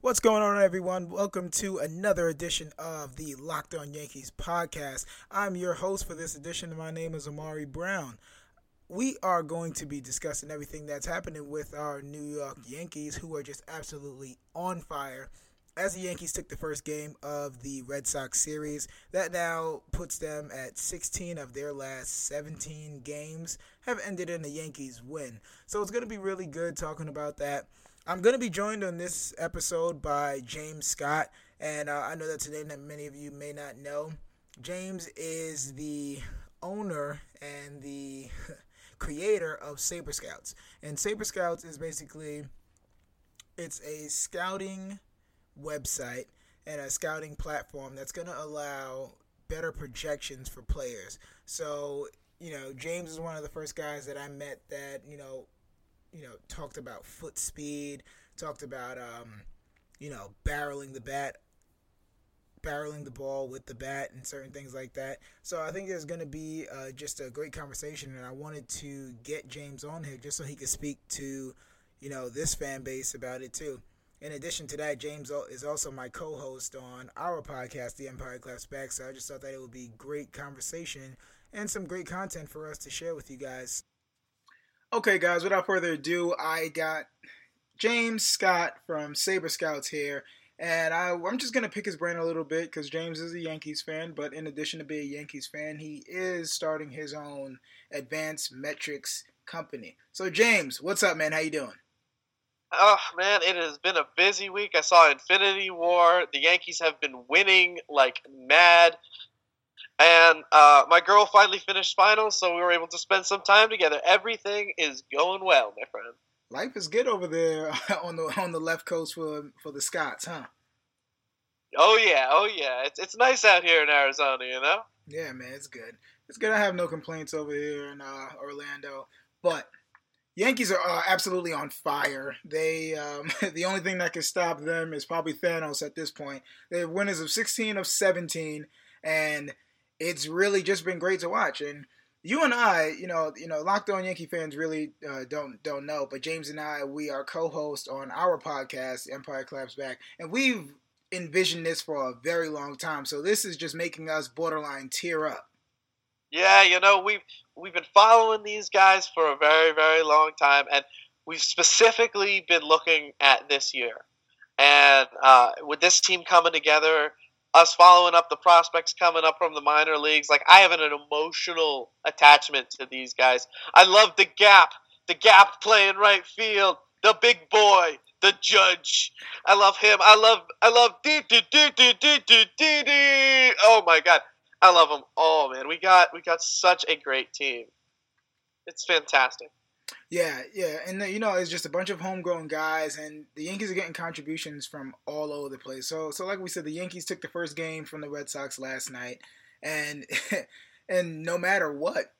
What's going on, everyone? Welcome to another edition of the Locked On Yankees podcast. I'm your host for this edition. My name is Amari Brown. We are going to be discussing everything that's happening with our New York Yankees, who are just absolutely on fire. As the Yankees took the first game of the Red Sox series, that now puts them at 16 of their last 17 games have ended in a Yankees win. So it's going to be really good talking about that. I'm going to be joined on this episode by James Scott, and uh, I know that's a name that many of you may not know. James is the owner and the creator of Saber Scouts, and Saber Scouts is basically it's a scouting website and a scouting platform that's going to allow better projections for players. So, you know, James is one of the first guys that I met that, you know, you know, talked about foot speed, talked about, um, you know, barreling the bat, barreling the ball with the bat, and certain things like that. So I think there's going to be uh, just a great conversation, and I wanted to get James on here just so he could speak to, you know, this fan base about it too. In addition to that, James is also my co-host on our podcast, The Empire Claps Back. So I just thought that it would be great conversation and some great content for us to share with you guys. Okay, guys, without further ado, I got James Scott from Saber Scouts here. And I, am just going to pick his brain a little bit because James is a Yankees fan. But in addition to being a Yankees fan, he is starting his own advanced metrics company. So, James, what's up, man? How you doing? Oh man, it has been a busy week. I saw Infinity War. The Yankees have been winning like mad. And uh, my girl finally finished finals, so we were able to spend some time together. Everything is going well, my friend. Life is good over there on the on the left coast for for the Scotts, huh? Oh yeah, oh yeah. It's it's nice out here in Arizona, you know. Yeah, man, it's good. It's good. I have no complaints over here in uh, Orlando, but Yankees are uh, absolutely on fire. They um, the only thing that can stop them is probably Thanos at this point. They're winners of 16 of 17, and it's really just been great to watch. And you and I, you know, you know, Locked On Yankee fans really uh, don't don't know, but James and I, we are co-hosts on our podcast, Empire Claps Back, and we've envisioned this for a very long time. So this is just making us borderline tear up. Yeah, you know, we've we've been following these guys for a very very long time, and we've specifically been looking at this year. And uh, with this team coming together, us following up the prospects coming up from the minor leagues. Like I have an, emotional attachment to these guys. I love the gap, the gap playing right field, the big boy, the judge. I love him. I love I love dee dee dee dee dee dee dee dee. Oh my god. I love them all, man. We got we got such a great team. It's fantastic. Yeah, yeah, and you know it's just a bunch of homegrown guys, and the Yankees are getting contributions from all over the place. So, so like we said, the Yankees took the first game from the Red Sox last night, and and no matter what,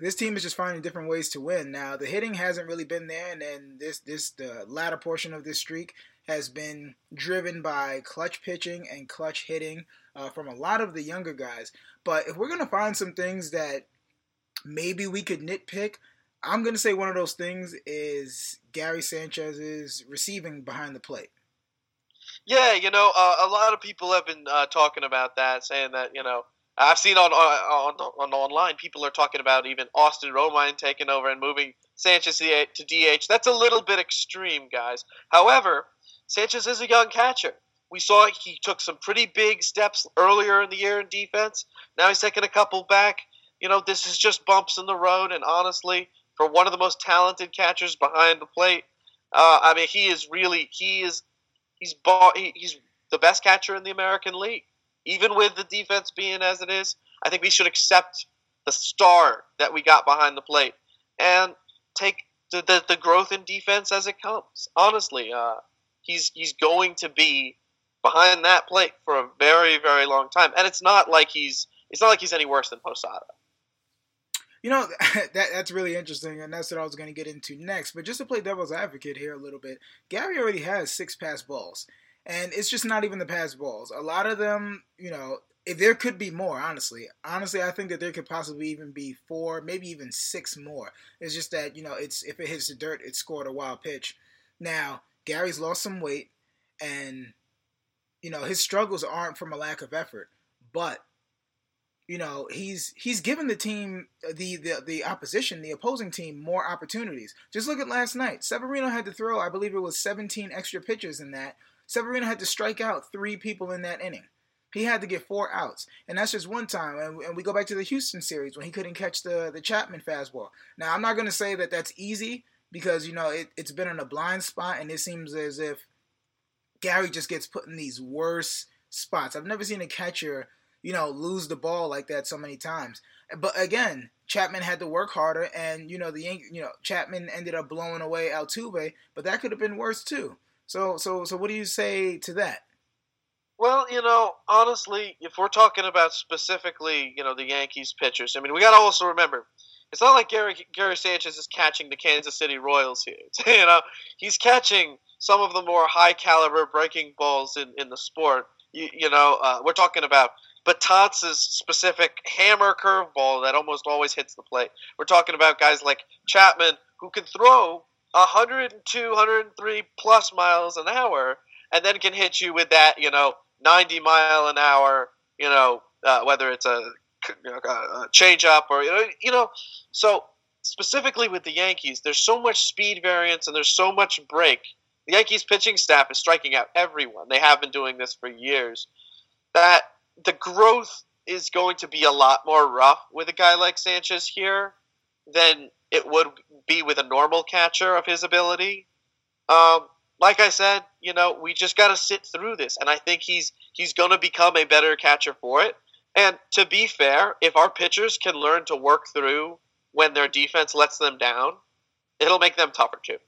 this team is just finding different ways to win. Now, the hitting hasn't really been there, and then this this the latter portion of this streak has been driven by clutch pitching and clutch hitting uh, from a lot of the younger guys. But if we're gonna find some things that maybe we could nitpick I'm going to say one of those things is Gary Sanchez's receiving behind the plate. Yeah, you know, uh, a lot of people have been uh, talking about that, saying that you know, I've seen on, on on online people are talking about even Austin Romine taking over and moving Sanchez to DH. That's a little bit extreme, guys. However, Sanchez is a young catcher. We saw he took some pretty big steps earlier in the year in defense. Now he's taking a couple back. You know, this is just bumps in the road, and honestly, for one of the most talented catchers behind the plate. Uh, I mean, he is really he is he's ball, he, he's the best catcher in the American League. Even with the defense being as it is, I think we should accept the star that we got behind the plate and take the, the, the growth in defense as it comes. Honestly, uh, he's he's going to be behind that plate for a very very long time, and it's not like he's it's not like he's any worse than Posada. You know, that that's really interesting, and that's what I was going to get into next. But just to play devil's advocate here a little bit, Gary already has six pass balls, and it's just not even the pass balls. A lot of them, you know, there could be more. Honestly, honestly, I think that there could possibly even be four, maybe even six more. It's just that you know, it's if it hits the dirt, it scored a wild pitch. Now, Gary's lost some weight, and you know his struggles aren't from a lack of effort, but you know he's he's given the team uh, the, the the opposition the opposing team more opportunities. Just look at last night. Severino had to throw i believe it was 17 extra pitches in that. Severino had to strike out three people in that inning. He had to get four outs. And that's just one time. And, and we go back to the houston series when he couldn't catch the the chapman fastball. Now i'm not going to say that that's easy because you know it, it's been in a blind spot and it seems as if gary just gets put in these worse spots. I've never seen a catcher you know, lose the ball like that so many times. But again, Chapman had to work harder, and you know the you know Chapman ended up blowing away Altuve, but that could have been worse too. So so so what do you say to that? Well, you know, honestly, if we're talking about specifically, you know, the Yankees pitchers, I mean, we got to also remember, it's not like Gary Gary Sanchez is catching the Kansas City Royals here. you know, he's catching some of the more high caliber breaking balls in, in the sport. You, you know, uh, we're talking about Betances' specific hammer curveball that almost always hits the plate. We're talking about guys like Chapman who can throw 102, 103 plus miles an hour and then can hit you with that, you know, 90 mile an hour, you know, uh, whether it's a, a change up or, you know, you know, so specifically with the Yankees, there's so much speed variance and there's so much break. The Yankees pitching staff is striking out everyone. They have been doing this for years. That the growth is going to be a lot more rough with a guy like Sanchez here than it would be with a normal catcher of his ability. Um, like I said, you know, we just got to sit through this, and I think he's he's going to become a better catcher for it. And to be fair, if our pitchers can learn to work through when their defense lets them down, it'll make them tougher too.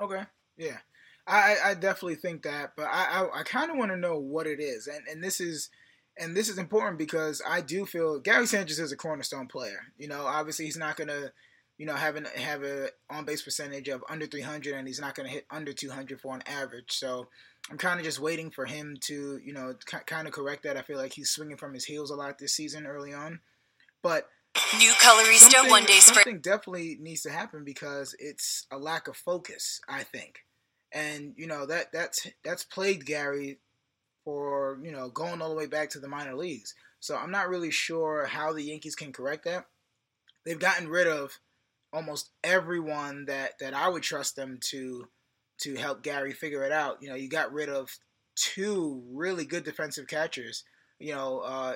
Okay, yeah. I, I definitely think that, but I I, I kind of want to know what it is, and and this is and this is important because I do feel Gary Sanchez is a cornerstone player. You know, obviously he's not gonna, you know, have an have a on base percentage of under 300, and he's not gonna hit under 200 for an average. So I'm kind of just waiting for him to, you know, kind of correct that. I feel like he's swinging from his heels a lot this season early on, but. New Colorista one day spring. Something definitely needs to happen because it's a lack of focus. I think and you know that that's that's plagued Gary for you know going all the way back to the minor leagues. So I'm not really sure how the Yankees can correct that. They've gotten rid of almost everyone that that I would trust them to to help Gary figure it out. You know, you got rid of two really good defensive catchers. You know, uh,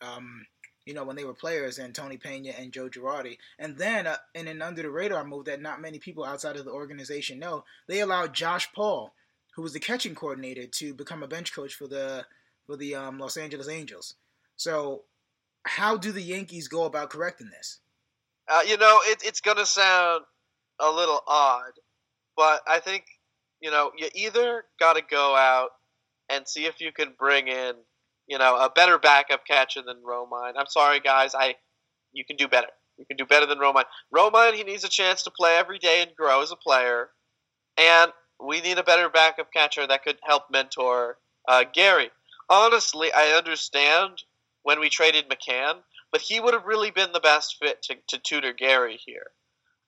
um, you know, when they were players, and Tony Pena and Joe Girardi. And then, uh, in an under the radar move that not many people outside of the organization know, they allowed Josh Paul, who was the catching coordinator, to become a bench coach for the for the um, Los Angeles Angels. So, how do the Yankees go about correcting this? Uh, you know, it, it's going to sound a little odd, but I think you know you either got to go out and see if you can bring in you know, a better backup catcher than Romine. I'm sorry, guys. I you can do better. You can do better than Romine. Romine, he needs a chance to play every day and grow as a player, and we need a better backup catcher that could help mentor uh, Gary. Honestly, I understand when we traded McCann, but he would have really been the best fit to, to tutor Gary here.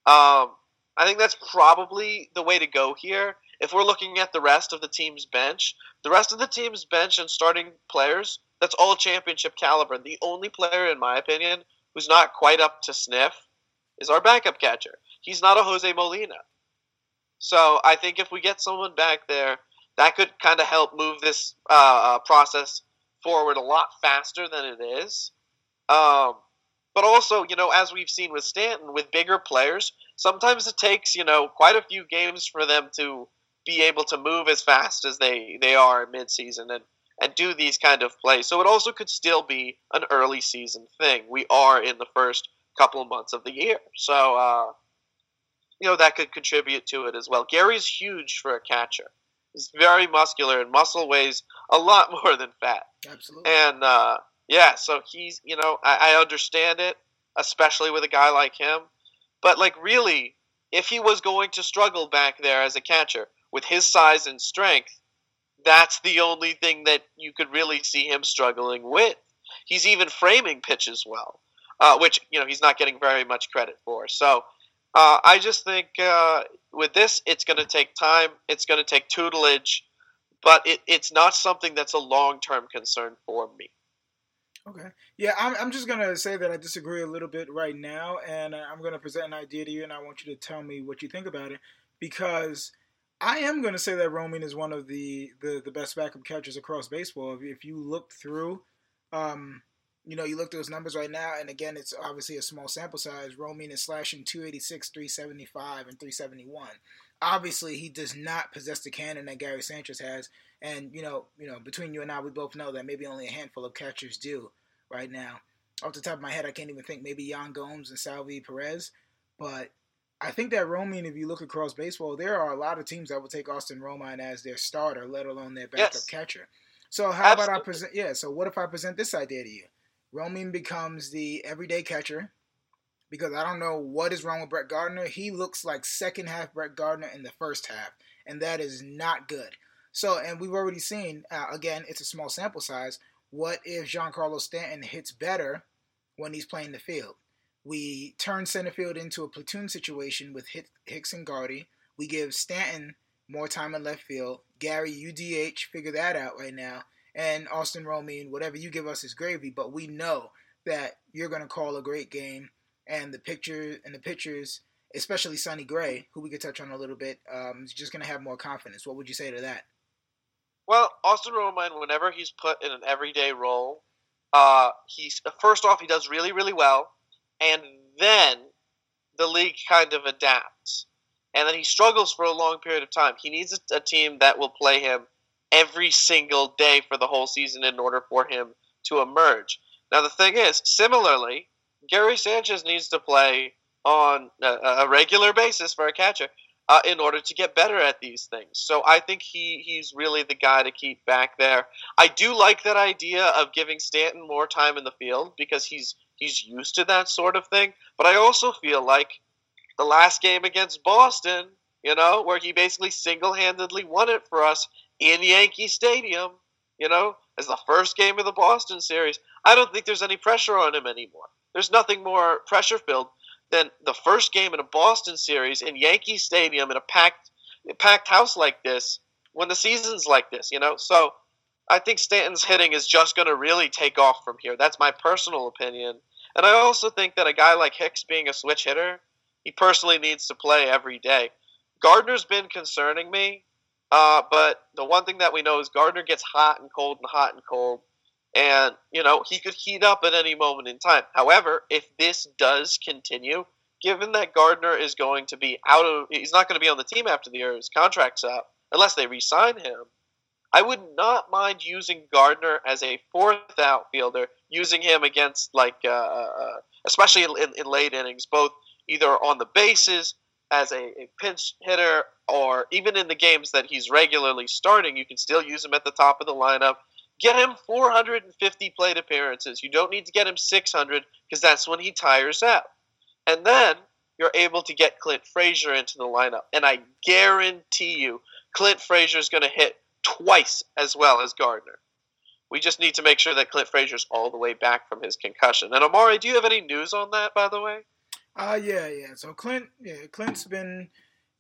Um, I think that's probably the way to go here if we're looking at the rest of the team's bench, the rest of the team's bench and starting players, that's all championship caliber. The only player, in my opinion, who's not quite up to sniff is our backup catcher. He's not a Jose Molina. So I think if we get someone back there, that could kind of help move this uh, uh, process forward a lot faster than it is. Um, but also, you know, as we've seen with Stanton, with bigger players, sometimes it takes, you know, quite a few games for them to be able to move as fast as they, they are midseason and, and do these kind of plays. So it also could still be an early season thing. We are in the first couple of months of the year. So, uh, you know, that could contribute to it as well. Gary's huge for a catcher. He's very muscular, and muscle weighs a lot more than fat. Absolutely. And, uh, yeah, so he's, you know, I, I understand it, especially with a guy like him. But, like, really, if he was going to struggle back there as a catcher, with his size and strength, that's the only thing that you could really see him struggling with. He's even framing pitches well, uh, which you know he's not getting very much credit for. So uh, I just think uh, with this, it's going to take time. It's going to take tutelage, but it, it's not something that's a long term concern for me. Okay. Yeah, I'm, I'm just going to say that I disagree a little bit right now, and I'm going to present an idea to you, and I want you to tell me what you think about it because I am going to say that Romine is one of the, the, the best backup catchers across baseball. If, you look through, um, you know, you look through his numbers right now, and again, it's obviously a small sample size. Romine is slashing 286, 375, and 371. Obviously, he does not possess the cannon that Gary Sanchez has, and you know, you know, between you and I, we both know that maybe only a handful of catchers do right now. Off the top of my head, I can't even think. Maybe Yan Gomes and Salvy Perez, but I think that Romine, if you look across baseball, there are a lot of teams that will take Austin Romine as their starter, let alone their backup yes. catcher. So how Absolutely. about I present? Yeah. So what if I present this idea to you? Romine becomes the everyday catcher because I don't know what is wrong with Brett Gardner. He looks like second half Brett Gardner in the first half, and that is not good. So, and we've already seen uh, again, it's a small sample size. What if Giancarlo Stanton hits better when he's playing the field? We turn center field into a platoon situation with Hicks and Gardy. We give Stanton more time in left field. Gary, UDH, figure that out right now and Austin Romine, whatever you give us is gravy. But we know that you're going to call a great game, and the picture and the pitchers, especially Sonny Gray, who we could touch on a little bit, um, is just going to have more confidence. What would you say to that? Well, Austin Romine, whenever he's put in an everyday role, uh, he's first off he does really really well, and then the league kind of adapts, and then he struggles for a long period of time. He needs a, a team that will play him every single day for the whole season in order for him to emerge. Now, the thing is, similarly, Gary Sanchez needs to play on a, a regular basis for a catcher uh, in order to get better at these things. So I think he, he's really the guy to keep back there. I do like that idea of giving Stanton more time in the field because he's he's used to that sort of thing. But I also feel like the last game against Boston, you know, where he basically single handedly won it for us in Yankee Stadium, you know, as the first game of the Boston series. I don't think there's any pressure on him anymore. There's nothing more pressure filled than the first game in a Boston series in Yankee Stadium in a packed packed house like this when the season's like this, you know. So I think Stanton's hitting is just going to really take off from here. That's my personal opinion. And I also think that a guy like Hicks being a switch hitter, he personally needs to play every day. Gardner's been concerning me uh, but the one thing that we know is Gardner gets hot and cold and hot and cold. And, you know, he could heat up at any moment in time. However, if this does continue, given that Gardner is going to be out of, he's not going to be on the team after the year, his contract's up, unless they re sign him. I would not mind using Gardner as a fourth outfielder, using him against, like, uh, uh especially in, in, in late innings, both either on the bases as a, a, pinch hitter, or even in the games that he's regularly starting, you can still use him at the top of the lineup. Get him 450 plate appearances. You don't need to get him 600 because that's when he tires out. And then you're able to get Clint Frazier into the lineup. And I guarantee you, Clint Frazier is going to hit twice as well as Gardner. We just need to make sure that Clint Frazier's all the way back from his concussion. And Amari, do you have any news on that, by the way? Uh yeah, yeah. So Clint, yeah, Clint's been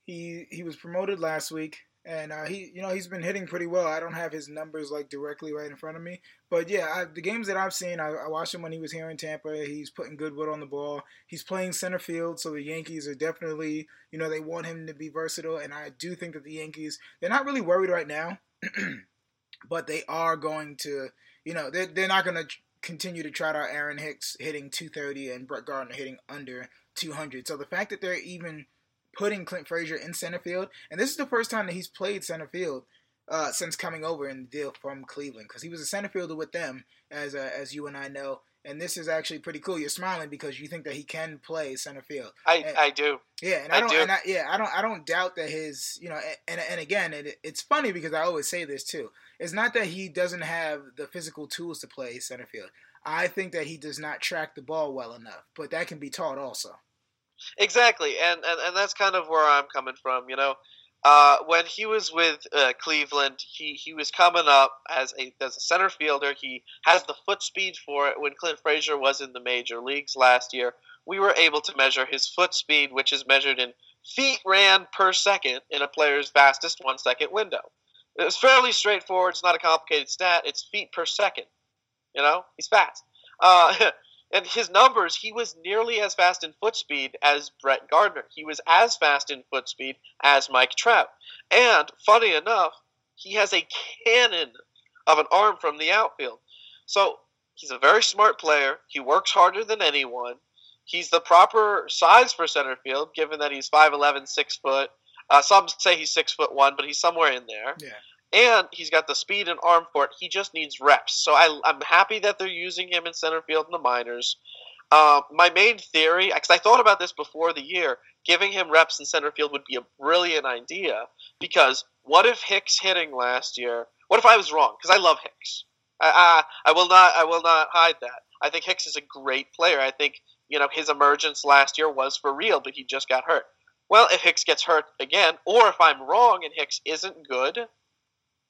he he was promoted last week, and uh, he you know he's been hitting pretty well. I don't have his numbers like directly right in front of me, but yeah, I, the games that I've seen, I, I, watched him when he was here in Tampa. He's putting good wood on the ball. He's playing center field, so the Yankees are definitely you know they want him to be versatile, and I do think that the Yankees they're not really worried right now, but they are going to you know they're they're not going to continue to trot out Aaron Hicks hitting 230 and Brett Gardner hitting under 200. So the fact that they're even putting Clint Frazier in center field, and this is the first time that he's played center field uh, since coming over in the deal from Cleveland, because he was a center fielder with them, as uh, as you and I know. And this is actually pretty cool. You're smiling because you think that he can play center field. I, and, I do. Yeah, and I, I don't. Do. And I, yeah, I don't. I don't doubt that his. You know, and and again, it, it's funny because I always say this too. It's not that he doesn't have the physical tools to play center field. I think that he does not track the ball well enough, but that can be taught also. Exactly, and, and and that's kind of where I'm coming from. You know, uh, when he was with uh, Cleveland, he, he was coming up as a as a center fielder. He has the foot speed for it. When Clint Frazier was in the major leagues last year, we were able to measure his foot speed, which is measured in feet ran per second in a player's fastest one second window. It's fairly straightforward. It's not a complicated stat. It's feet per second. You know, he's fast. Uh, and his numbers, he was nearly as fast in foot speed as Brett Gardner. He was as fast in foot speed as Mike Trout. And funny enough, he has a cannon of an arm from the outfield. So he's a very smart player. He works harder than anyone. He's the proper size for center field, given that he's 5'11", 6 foot. Uh, some say he's six foot one, but he's somewhere in there. Yeah. And he's got the speed and arm for it. He just needs reps. So I, I'm happy that they're using him in center field in the minors. Uh, my main theory, because I thought about this before the year, giving him reps in center field would be a brilliant idea. Because what if Hicks hitting last year? What if I was wrong? Because I love Hicks. I, I, I will not. I will not hide that. I think Hicks is a great player. I think you know his emergence last year was for real, but he just got hurt. Well, if Hicks gets hurt again, or if I'm wrong and Hicks isn't good,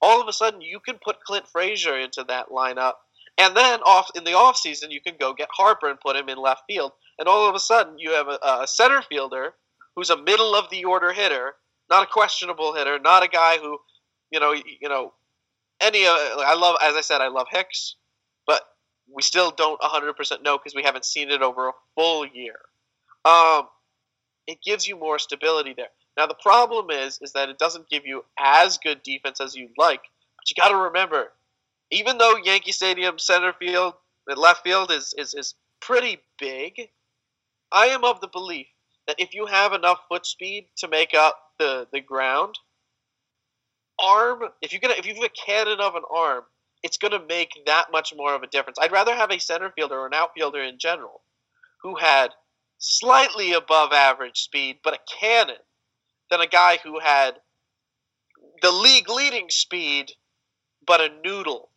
all of a sudden you can put Clint Frazier into that lineup, and then off in the off season you can go get Harper and put him in left field, and all of a sudden you have a, a center fielder who's a middle of the order hitter, not a questionable hitter, not a guy who, you know, you know, any. Uh, I love, as I said, I love Hicks, but we still don't 100% know because we haven't seen it over a full year. Um, it gives you more stability there. Now the problem is is that it doesn't give you as good defense as you'd like. But you got to remember, even though Yankee Stadium center field and left field is, is is pretty big, I am of the belief that if you have enough foot speed to make up the the ground, arm if gonna if you have a cannon of an arm, it's gonna make that much more of a difference. I'd rather have a center fielder or an outfielder in general who had slightly above average speed, but a cannon, than a guy who had the league leading speed, but a noodle.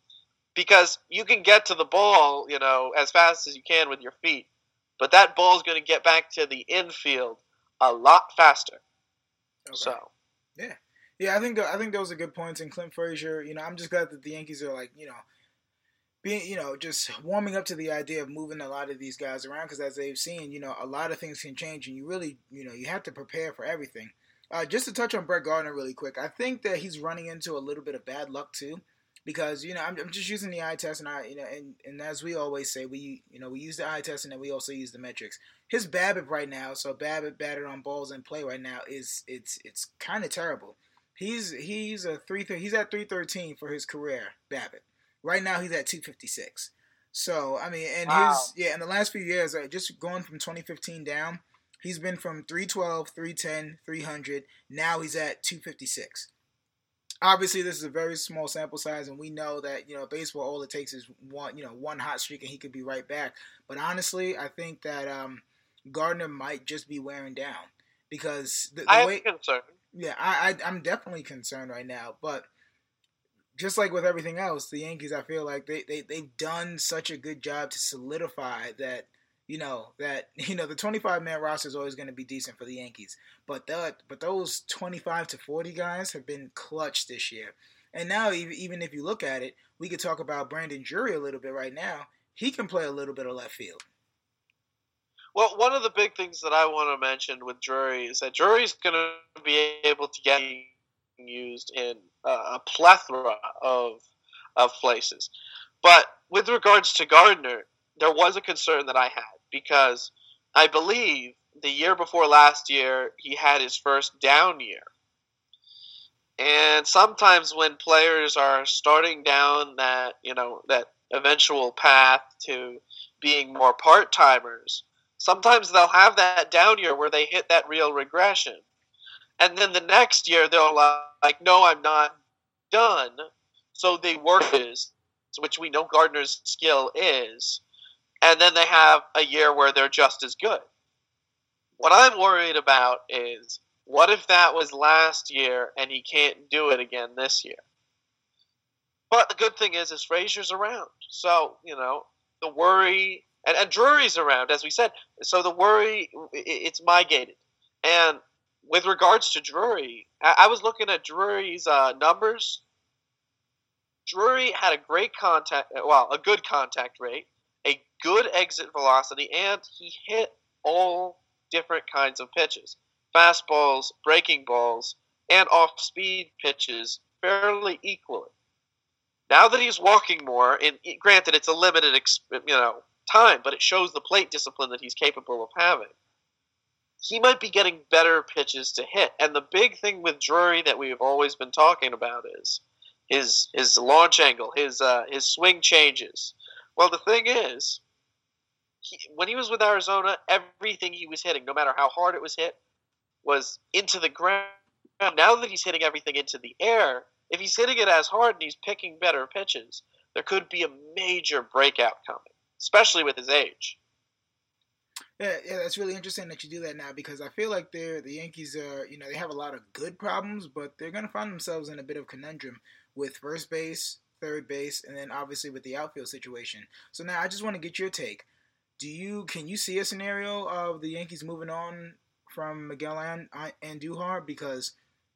Because you can get to the ball, you know, as fast as you can with your feet, but that ball is going to get back to the infield a lot faster. Okay. So, yeah, yeah, I think I think those are good points. And Clint Frazier, you know, I'm just glad that the Yankees are like, you know, being, you know, just warming up to the idea of moving a lot of these guys around because as they've seen, you know, a lot of things can change, and you really, you know, you have to prepare for everything. Uh, just to touch on Brett Gardner really quick, I think that he's running into a little bit of bad luck too, because you know I'm, I'm just using the eye test, and I, you know, and, and as we always say, we, you know, we use the eye test, and then we also use the metrics. His BABIP right now, so BABIP batted on balls in play right now is it's it's kind of terrible. He's he's a three he's at three thirteen for his career BABIP. Right now he's at 256. So I mean, and wow. his yeah, in the last few years, uh, just going from 2015 down, he's been from 312, 310, 300. Now he's at 256. Obviously, this is a very small sample size, and we know that you know baseball. All it takes is one, you know, one hot streak, and he could be right back. But honestly, I think that um, Gardner might just be wearing down because the, the I way, am concerned. Yeah, I, I I'm definitely concerned right now, but just like with everything else, the Yankees, I feel like they, they, they've done such a good job to solidify that, you know, that, you know, the 25 man roster is always going to be decent for the Yankees. But but those 25 to 40 guys have been clutch this year. And now, even if you look at it, we could talk about Brandon Drury a little bit right now. He can play a little bit of left field. Well, one of the big things that I want to mention with Drury is that Drury's going to be able to get used in a plethora of of places. But with regards to Gardner, there was a concern that I had because I believe the year before last year he had his first down year. And sometimes when players are starting down that, you know, that eventual path to being more part-timers, sometimes they'll have that down year where they hit that real regression. And then the next year they'll like, no, I'm not done. So they work is, which we know Gardner's skill is, and then they have a year where they're just as good. What I'm worried about is what if that was last year and he can't do it again this year? But the good thing is, is Frazier's around, so you know the worry, and, and Drury's around, as we said. So the worry, it's migrated, and with regards to Drury, I, was looking at Drury's uh, numbers. Drury had a great contact, well, a good contact rate, good exit velocity, and he hit all different kinds of pitches fastballs, breaking balls, and off speed pitches fairly equally. Now that he's walking more, and granted, it's a limited, you know, time, but it shows the plate discipline that he's capable of having. He might be getting better pitches to hit, and the big thing with Drury that we've always been talking about is his his launch angle, his uh, his swing changes. Well, the thing is, he, when he was with Arizona, everything he was hitting, no matter how hard it was hit, was into the ground. Now that he's hitting everything into the air, if he's hitting it as hard and he's picking better pitches, there could be a major breakout coming, especially with his age. Yeah, yeah, that's really interesting that you do that now because I feel like they're the Yankees are, you know, they have a lot of good problems, but they're gonna find themselves in a bit of conundrum with first base, third base, and then obviously with the outfield situation. So now I just want to get your take. Do you can you see a scenario of the Yankees moving on from Miguel and Andujar because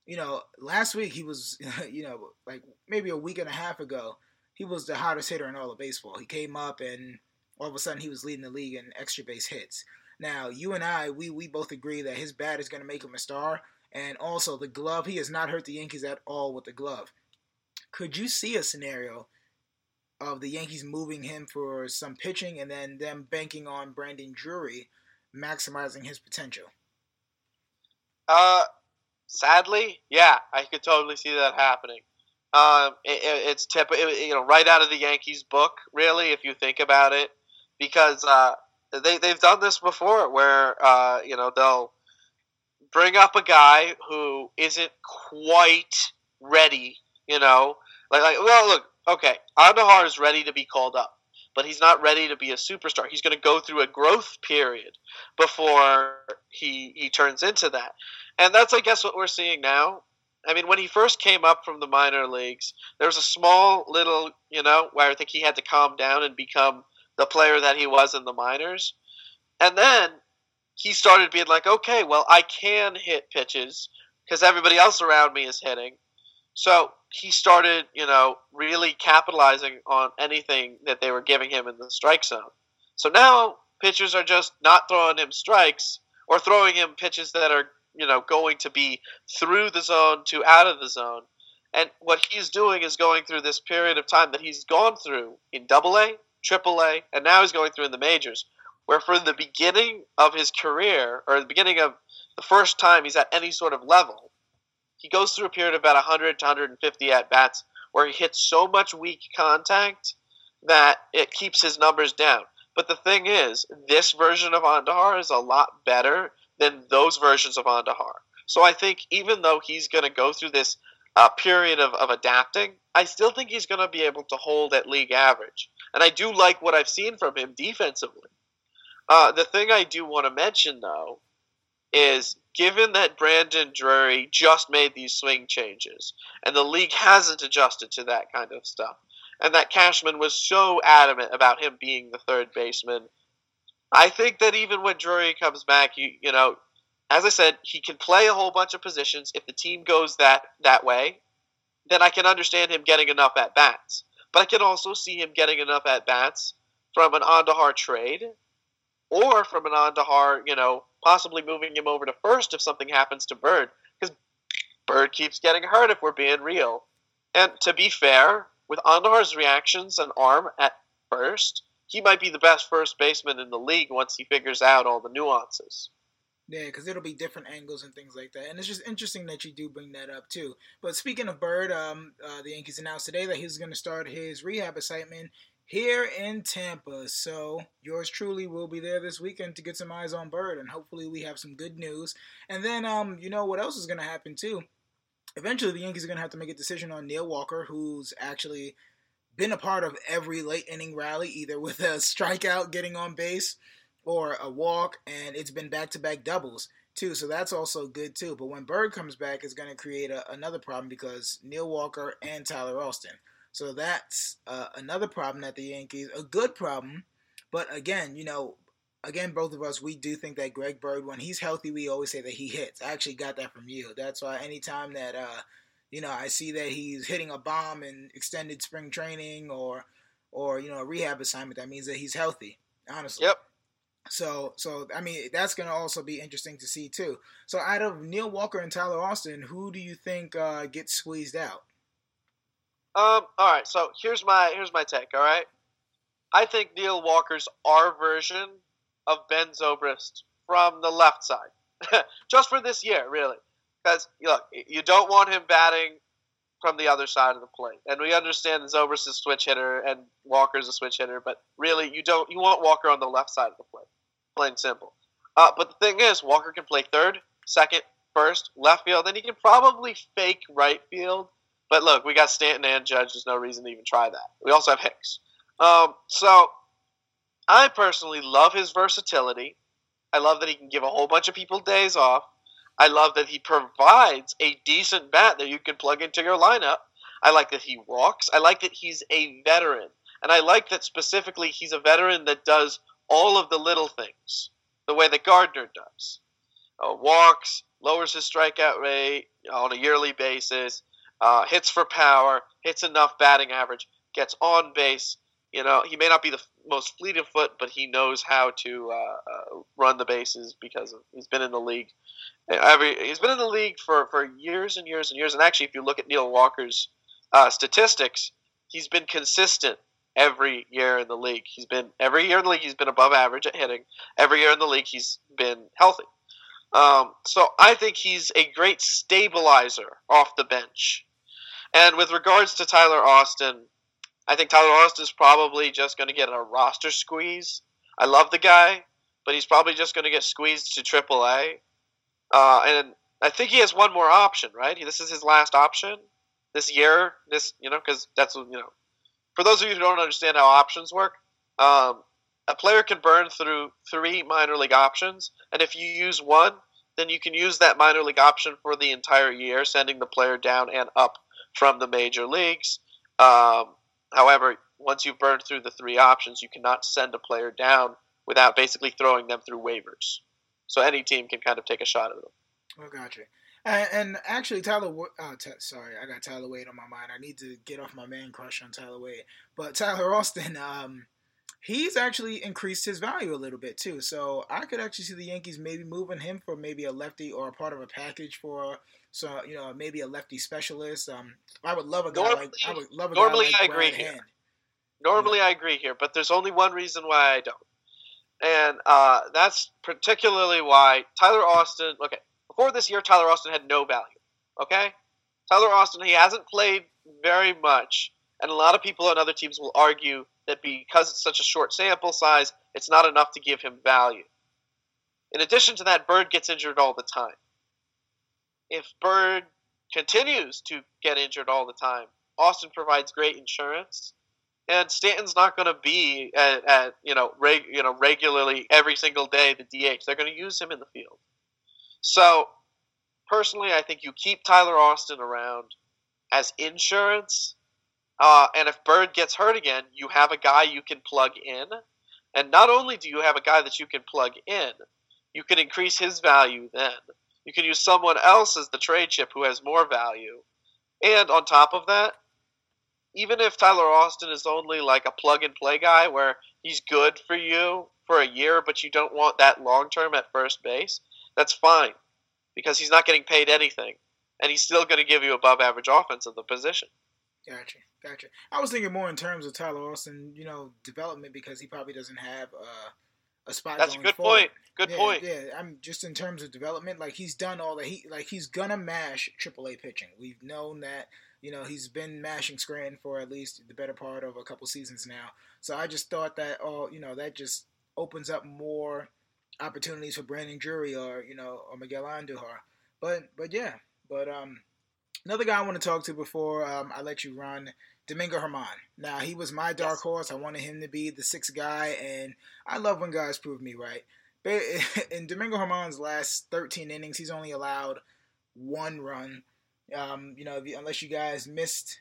you know last week he was you know like maybe a week and a half ago he was the hottest hitter in all of baseball. He came up and all of a sudden he was leading the league in extra base hits. Now you and I we we both agree that his bat is going to make him a star, and also the glove he has not hurt the Yankees at all with the glove. Could you see a scenario of the Yankees moving him for some pitching and then them banking on Brandon Drury maximizing his potential? Uh, sadly, yeah, I could totally see that happening. Um, it, it's typical, it, you know, right out of the Yankees book, really, if you think about it, because uh, they they've done this before, where uh, you know they'll bring up a guy who isn't quite ready, you know, like like well, look, okay, Andujar is ready to be called up but he's not ready to be a superstar. He's going to go through a growth period before he he turns into that. And that's I guess what we're seeing now. I mean, when he first came up from the minor leagues, there was a small little, you know, where I think he had to calm down and become the player that he was in the minors. And then he started being like, okay, well, I can hit pitches because everybody else around me is hitting. So he started, you know, really capitalizing on anything that they were giving him in the strike zone. So now pitchers are just not throwing him strikes or throwing him pitches that are, you know, going to be through the zone to out of the zone. And what he's doing is going through this period of time that he's gone through in Double A, Triple A, and now he's going through in the majors, where for the beginning of his career or the beginning of the first time he's at any sort of level, he goes through a period of about 100 to 150 at bats where he hits so much weak contact that it keeps his numbers down. But the thing is, this version of Andujar is a lot better than those versions of Andujar. So I think even though he's going to go through this uh, period of, of adapting, I still think he's going to be able to hold at league average. And I do like what I've seen from him defensively. Uh, the thing I do want to mention, though, is given that Brandon Drury just made these swing changes and the league hasn't adjusted to that kind of stuff, and that Cashman was so adamant about him being the third baseman, I think that even when Drury comes back, you you know, as I said, he can play a whole bunch of positions. If the team goes that that way, then I can understand him getting enough at bats. But I can also see him getting enough at bats from an Andujar trade or from an Andujar, you know, possibly moving him over to first if something happens to Bird, because Bird keeps getting hurt if we're being real. And to be fair, with Andujar's reactions and arm at first, he might be the best first baseman in the league once he figures out all the nuances. Yeah, because it'll be different angles and things like that. And it's just interesting that you do bring that up too. But speaking of Bird, um, uh, the Yankees announced today that he's going to start his rehab assignment here in Tampa. So yours truly will be there this weekend to get some eyes on Bird, and hopefully we have some good news. And then, um, you know what else is going to happen too? Eventually, the Yankees are going to have to make a decision on Neil Walker, who's actually been a part of every late inning rally, either with a strikeout getting on base or a walk, and it's been back to back doubles too. So that's also good too. But when Bird comes back, it's going to create a, another problem because Neil Walker and Tyler Austin. So that's uh, another problem at the Yankees, a good problem, but again, you know, again, both of us, we do think that Greg Bird, when he's healthy, we always say that he hits. I actually got that from you. That's why anytime that, uh, you know, I see that he's hitting a bomb in extended spring training or, or you know, a rehab assignment, that means that he's healthy. Honestly. Yep. So, so I mean, that's going to also be interesting to see too. So, out of Neil Walker and Tyler Austin, who do you think uh, gets squeezed out? Um. All right. So here's my here's my take. All right. I think Neil Walker's our version of Ben Zobrist from the left side, just for this year, really. Because look, you don't want him batting from the other side of the plate, and we understand Zobrist is a switch hitter and Walker's a switch hitter, but really you don't you want Walker on the left side of the plate, plain simple. Uh, but the thing is, Walker can play third, second, first, left field, and he can probably fake right field. But look, we got Stanton and Judge. There's no reason to even try that. We also have Hicks. Um, so I personally love his versatility. I love that he can give a whole bunch of people days off. I love that he provides a decent bat that you can plug into your lineup. I like that he walks. I like that he's a veteran. And I like that specifically he's a veteran that does all of the little things the way that Gardner does. Uh, walks, lowers his strikeout rate on a yearly basis, uh, hits for power, hits enough batting average, gets on base. You know, he may not be the most fleet of foot, but he knows how to uh, uh, run the bases because of, he's been in the league. Every he's been in the league for, for years and years and years. And actually, if you look at Neil Walker's uh, statistics, he's been consistent every year in the league. He's been every year in the league. He's been above average at hitting. Every year in the league, he's been healthy. Um, so I think he's a great stabilizer off the bench. And with regards to Tyler Austin, I think Tyler Austin is probably just going to get a roster squeeze. I love the guy, but he's probably just going to get squeezed to AAA. Uh, and I think he has one more option, right? This is his last option this year. This, you know, because that's you know, for those of you who don't understand how options work, um, a player can burn through three minor league options, and if you use one, then you can use that minor league option for the entire year, sending the player down and up from the major leagues. Um, however, once you've burned through the three options, you cannot send a player down without basically throwing them through waivers. So any team can kind of take a shot at them. Oh, gotcha. And, and actually, Tyler. Oh, t- sorry, I got Tyler Wade on my mind. I need to get off my man crush on Tyler Wade. But Tyler Austin, um, he's actually increased his value a little bit too. So I could actually see the Yankees maybe moving him for maybe a lefty or a part of a package for so you know maybe a lefty specialist. Um, I would love a guy normally, like I would love a normally guy like I agree Hand. here. Normally I agree here, but there's only one reason why I don't, and uh, that's particularly why Tyler Austin. Okay, before this year, Tyler Austin had no value. Okay, Tyler Austin he hasn't played very much, and a lot of people on other teams will argue that because it's such a short sample size, it's not enough to give him value. In addition to that, Bird gets injured all the time. If Bird continues to get injured all the time, Austin provides great insurance, and Stanton's not going to be at, at, you know reg, you know regularly every single day the DH. They're going to use him in the field. So, personally, I think you keep Tyler Austin around as insurance uh, and if Bird gets hurt again, you have a guy you can plug in. And not only do you have a guy that you can plug in, you can increase his value then. You can use someone else as the trade chip who has more value. And on top of that, even if Tyler Austin is only like a plug and play guy where he's good for you for a year, but you don't want that long term at first base, that's fine because he's not getting paid anything. And he's still going to give you above average offense at the position. Gotcha, gotcha. I was thinking more in terms of Tyler Austin, you know, development because he probably doesn't have uh, a spot. That's a good forward. point. Good yeah, point. Yeah, I'm just in terms of development. Like he's done all that. He like he's gonna mash AAA pitching. We've known that. You know, he's been mashing Scranton for at least the better part of a couple seasons now. So I just thought that, oh, you know, that just opens up more opportunities for Brandon Drury or you know or Miguel Andujar. But but yeah, but um, another guy I want to talk to before um, I let you run. Domingo Germán. Now he was my dark horse. I wanted him to be the sixth guy, and I love when guys prove me right. But in Domingo Germán's last 13 innings, he's only allowed one run. Um, you know, unless you guys missed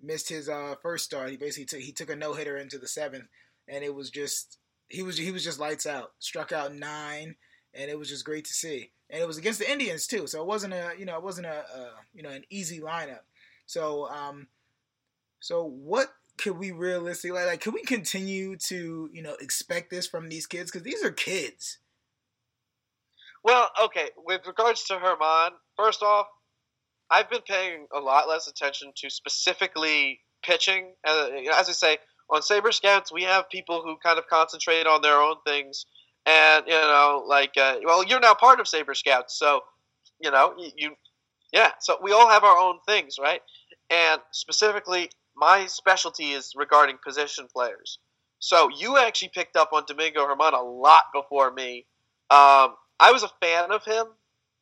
missed his uh, first start, he basically took he took a no hitter into the seventh, and it was just he was he was just lights out. Struck out nine, and it was just great to see. And it was against the Indians too, so it wasn't a you know it wasn't a, a you know an easy lineup. So um, so what could we realistically like? Like, we continue to you know expect this from these kids? Because these are kids. Well, okay. With regards to Germán, first off, I've been paying a lot less attention to specifically pitching. Uh, as I say, on Saber Scouts, we have people who kind of concentrate on their own things, and you know, like, uh, well, you're now part of Saber Scouts, so you know, you, you, yeah. So we all have our own things, right? And specifically, my specialty is regarding position players. So you actually picked up on Domingo Germán a lot before me. Um, I was a fan of him,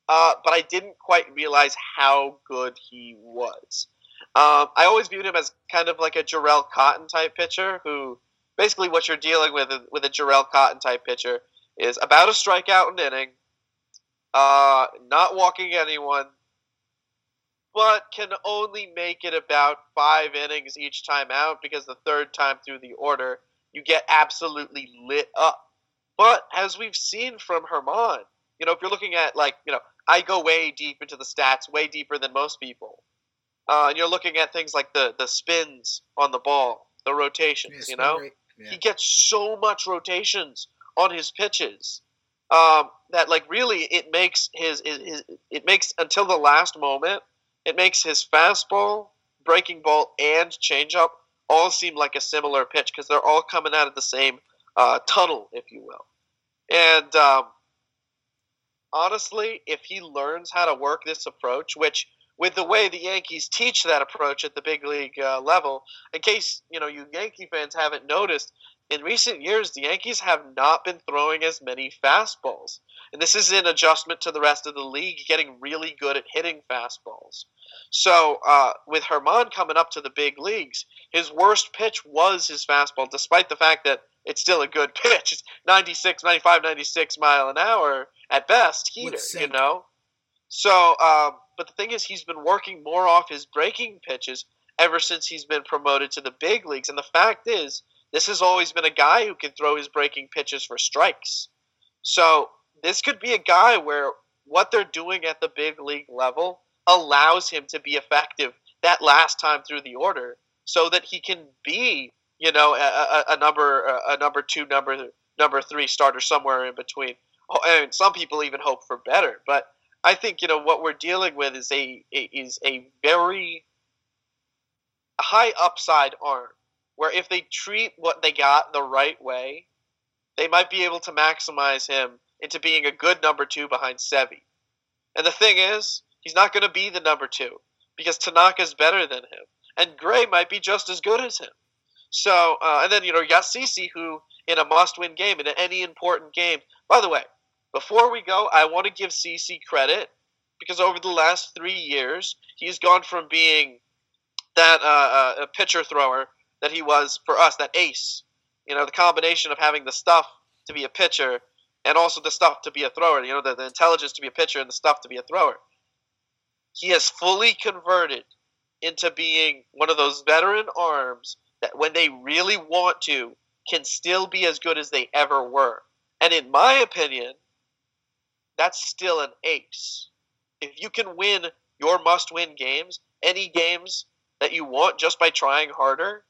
uh, but I didn't quite realize how good he was. Um, I always viewed him as kind of like a Jharel Cotton type pitcher, who basically what you're dealing with with a Jharel Cotton type pitcher is about a strikeout an inning, uh, not walking anyone, but can only make it about five innings each time out because the third time through the order you get absolutely lit up. But as we've seen from Germán, you know, if you're looking at like, you know, I go way deep into the stats, way deeper than most people. Uh, and you're looking at things like the the spins on the ball, the rotations. you know, yeah. he gets so much rotations on his pitches um, that like really it makes his, his, his it makes until the last moment it makes his fastball, breaking ball, and changeup all seem like a similar pitch because they're all coming out of the same uh, tunnel, if you will. And um, honestly, if he learns how to work this approach, which with the way the Yankees teach that approach at the big league uh, level. In case you know you Yankee fans haven't noticed, in recent years the Yankees have not been throwing as many fastballs, and this is an adjustment to the rest of the league getting really good at hitting fastballs. So uh, with Germán coming up to the big leagues, his worst pitch was his fastball, despite the fact that it's still a good pitch. It's 96, 95, 96 mile an hour at best heater, you know. So um, but the thing is, he's been working more off his breaking pitches ever since he's been promoted to the big leagues. And the fact is, this has always been a guy who can throw his breaking pitches for strikes. So this could be a guy where what they're doing at the big league level allows him to be effective that last time through the order, so that he can be, you know, a, a, number a number two, number number three starter somewhere in between. Oh, and some people even hope for better, but I think you know what we're dealing with is a is a very high upside arm where if they treat what they got the right way, they might be able to maximize him into being a good number two behind Sevi. And the thing is, he's not going to be the number two because Tanaka's better than him, and Gray might be just as good as him. So, uh, and then you know you got CC who in a must-win game in any important game. By the way, before we go, I want to give CC credit because over the last three years, he's gone from being that uh, uh, pitcher thrower that he was for us, that ace. You know, the combination of having the stuff to be a pitcher and also the stuff to be a thrower. You know, the, the intelligence to be a pitcher and the stuff to be a thrower. He has fully converted into being one of those veteran arms that, when they really want to, can still be as good as they ever were. And in my opinion, that's still an ace. If you can win your must win games, any games that you want just by trying harder,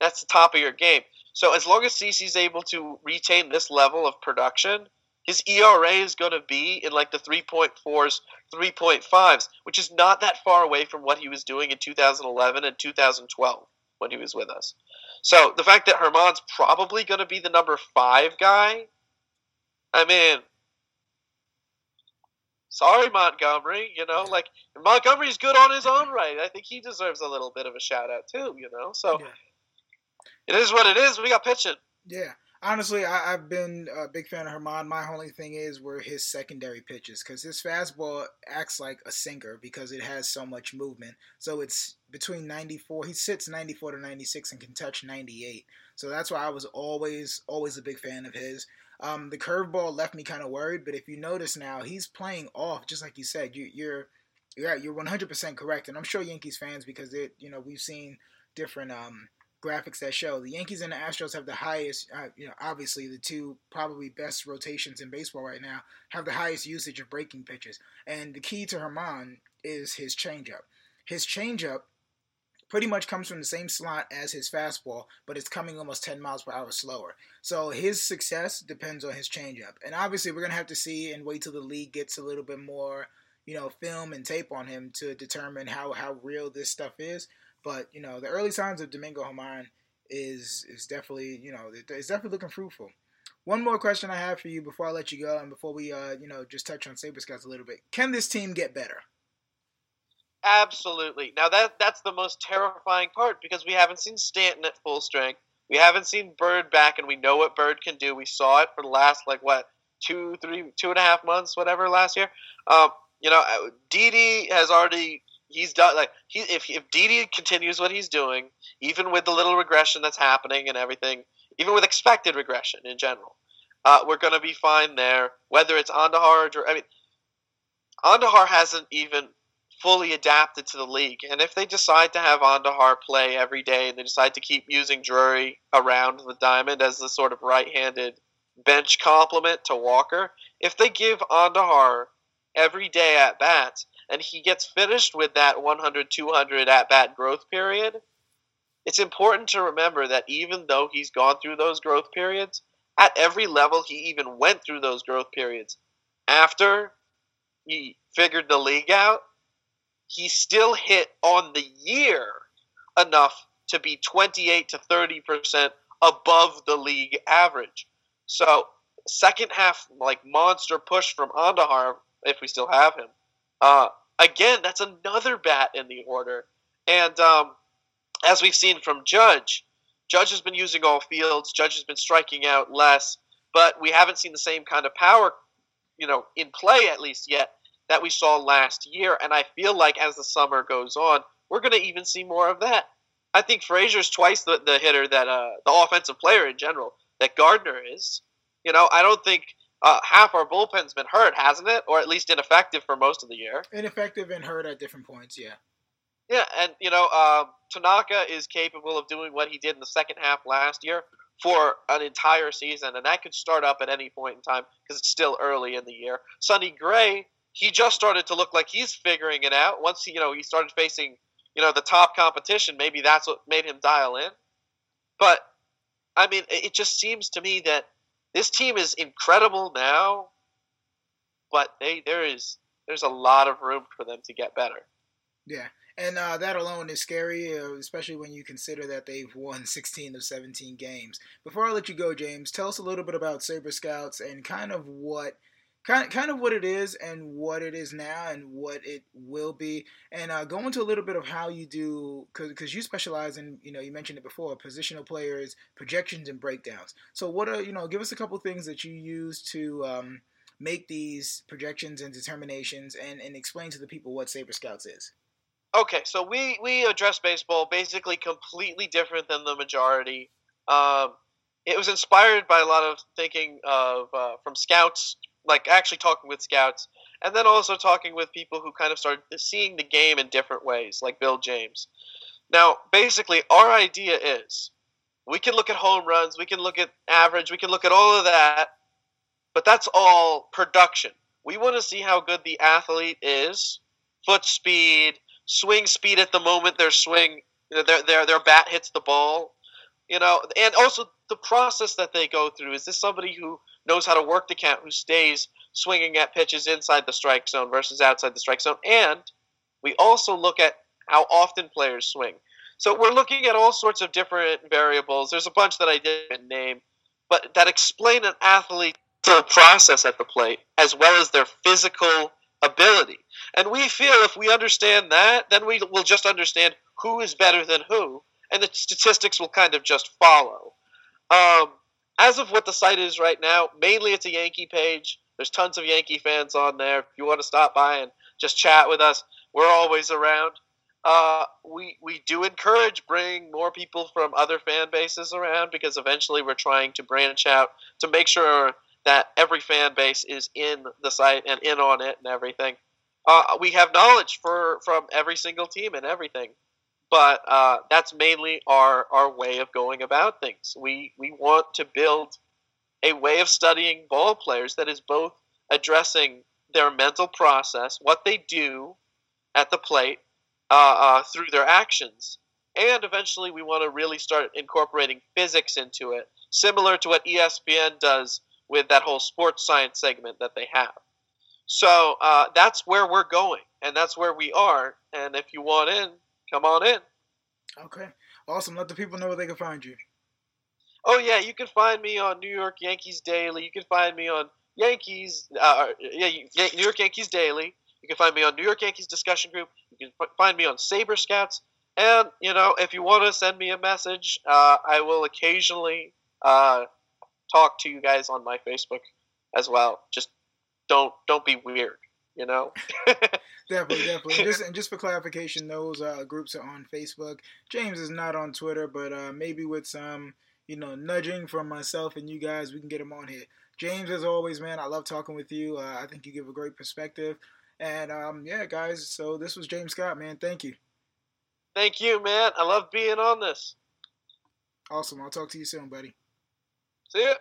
that's the top of your game. So as long as CC's able to retain this level of production, his ERA is going to be in like the 3.4s, 3.5s, which is not that far away from what he was doing in 2011 and 2012 when he was with us. So the fact that Germán's probably going to be the number five guy, I mean, sorry Montgomery, you know, like Montgomery's good on his own right. I think he deserves a little bit of a shout out too, you know. So yeah. It is what it is. We got pitching. Yeah. Honestly, I, have been a big fan of Germán. My only thing is were his secondary pitches because his fastball acts like a sinker because it has so much movement. So it's between 94. He sits 94 to 96 and can touch 98. So that's why I was always always a big fan of his. Um, the curveball left me kind of worried, but if you notice now, he's playing off, just like you said. You, you're you're you're 100% correct, and I'm sure Yankees fans because it you know we've seen different um, graphics that show the Yankees and the Astros have the highest, uh, you know, obviously the two probably best rotations in baseball right now have the highest usage of breaking pitches, and the key to Germán is his changeup. His changeup pretty much comes from the same slot as his fastball, but it's coming almost 10 miles per hour slower. So his success depends on his changeup. And obviously, we're going to have to see and wait till the league gets a little bit more, you know, film and tape on him to determine how, how real this stuff is. But you know, the early signs of Domingo Germán is is definitely you know it's definitely looking fruitful. One more question I have for you before I let you go, and before we uh you know just touch on Saber Scouts a little bit. Can this team get better? Absolutely. Now that that's the most terrifying part because we haven't seen Stanton at full strength. We haven't seen Bird back, and we know what Bird can do. We saw it for the last like what two, three, two and a half months, whatever last year. Um, you know, Didi has already he's done like he if if Didi continues what he's doing, even with the little regression that's happening and everything, even with expected regression in general, uh, we're going to be fine there. Whether it's Andujar or I mean, Andujar hasn't even fully adapted to the league, and if they decide to have Andujar play every day and they decide to keep using Drury around the diamond as the sort of right-handed bench complement to Walker, if they give Andujar every day at bats and he gets finished with that 100 200 at bat growth period, it's important to remember that even though he's gone through those growth periods, at every level he even went through those growth periods. After he figured the league out, he still hit on the year enough to be 28 to 30% above the league average. So, second half, like monster push from Andujar, if we still have him. Uh, again, that's another bat in the order. And um, as we've seen from Judge, Judge has been using all fields. Judge has been striking out less, but we haven't seen the same kind of power, you know, in play at least yet that we saw last year. And I feel like as the summer goes on, we're going to even see more of that. I think Frazier's twice the, the hitter that uh, the offensive player in general that Gardner is. You know, I don't think uh, half our bullpen's been hurt, hasn't it? Or at least ineffective for most of the year. Ineffective and hurt at different points, yeah. Yeah, and you know, uh, Tanaka is capable of doing what he did in the second half last year for an entire season, and that could start up at any point in time because it's still early in the year. Sonny Gray, he just started to look like he's figuring it out. Once he, you know he started facing you know the top competition, maybe that's what made him dial in. But I mean, it just seems to me that this team is incredible now, but they there is there's a lot of room for them to get better. Yeah, and uh, that alone is scary, uh, especially when you consider that they've won 16 of 17 games. Before I let you go, James, tell us a little bit about Saber Scouts and kind of what kind kind of what it is and what it is now and what it will be. And uh, go into a little bit of how you do because you specialize in you know you mentioned it before positional players projections and breakdowns. So what are you know give us a couple things that you use to um, make these projections and determinations and, and explain to the people what saber scouts is. Okay so we we address baseball basically completely different than the majority. Um, it was inspired by a lot of thinking of uh, from scouts like actually talking with scouts, and then also talking with people who kind of started seeing the game in different ways, like Bill James. Now, basically, our idea is we can look at home runs, we can look at average, we can look at all of that, but that's all production. We want to see how good the athlete is, foot speed, swing speed at the moment their swing, their their their bat hits the ball, you know, and also the process that they go through. Is this somebody who knows how to work the count, who stays swinging at pitches inside the strike zone versus outside the strike zone. And we also look at how often players swing. So we're looking at all sorts of different variables. There's a bunch that I didn't name, but that explain an athlete's process at the plate as well as their physical ability. And we feel if we understand that, then we will just understand who is better than who, and the statistics will kind of just follow. Um, as of what the site is right now, mainly it's a Yankee page. There's tons of Yankee fans on there. If you want to stop by and just chat with us, we're always around. Uh, we we do encourage bringing more people from other fan bases around because eventually we're trying to branch out to make sure that every fan base is in the site and in on it and everything. Uh, we have knowledge for from every single team and everything but uh, that's mainly our, our way of going about things. We, we want to build a way of studying ball players that is both addressing their mental process, what they do at the plate uh, uh, through their actions, and eventually we want to really start incorporating physics into it, similar to what ESPN does with that whole sports science segment that they have. So uh, that's where we're going, and that's where we are. And if you want in, come on in. Okay, awesome. Let the people know where they can find you. Oh yeah, you can find me on New York Yankees Daily. You can find me on Yankees, uh, yeah, New York Yankees Daily. You can find me on New York Yankees discussion group. You can find me on Saber Scouts. And you know, if you want to send me a message, uh, I will occasionally uh, talk to you guys on my Facebook as well. Just don't don't be weird, you know. definitely, definitely. Just and just for clarification, those uh, groups are on Facebook. James is not on Twitter, but uh, maybe with some you know nudging from myself and you guys, we can get him on here. James, as always, man, I love talking with you. Uh, I think you give a great perspective. And um, yeah, guys, so this was James Scott, man. Thank you. Thank you, man. I love being on this. Awesome. I'll talk to you soon, buddy. See ya.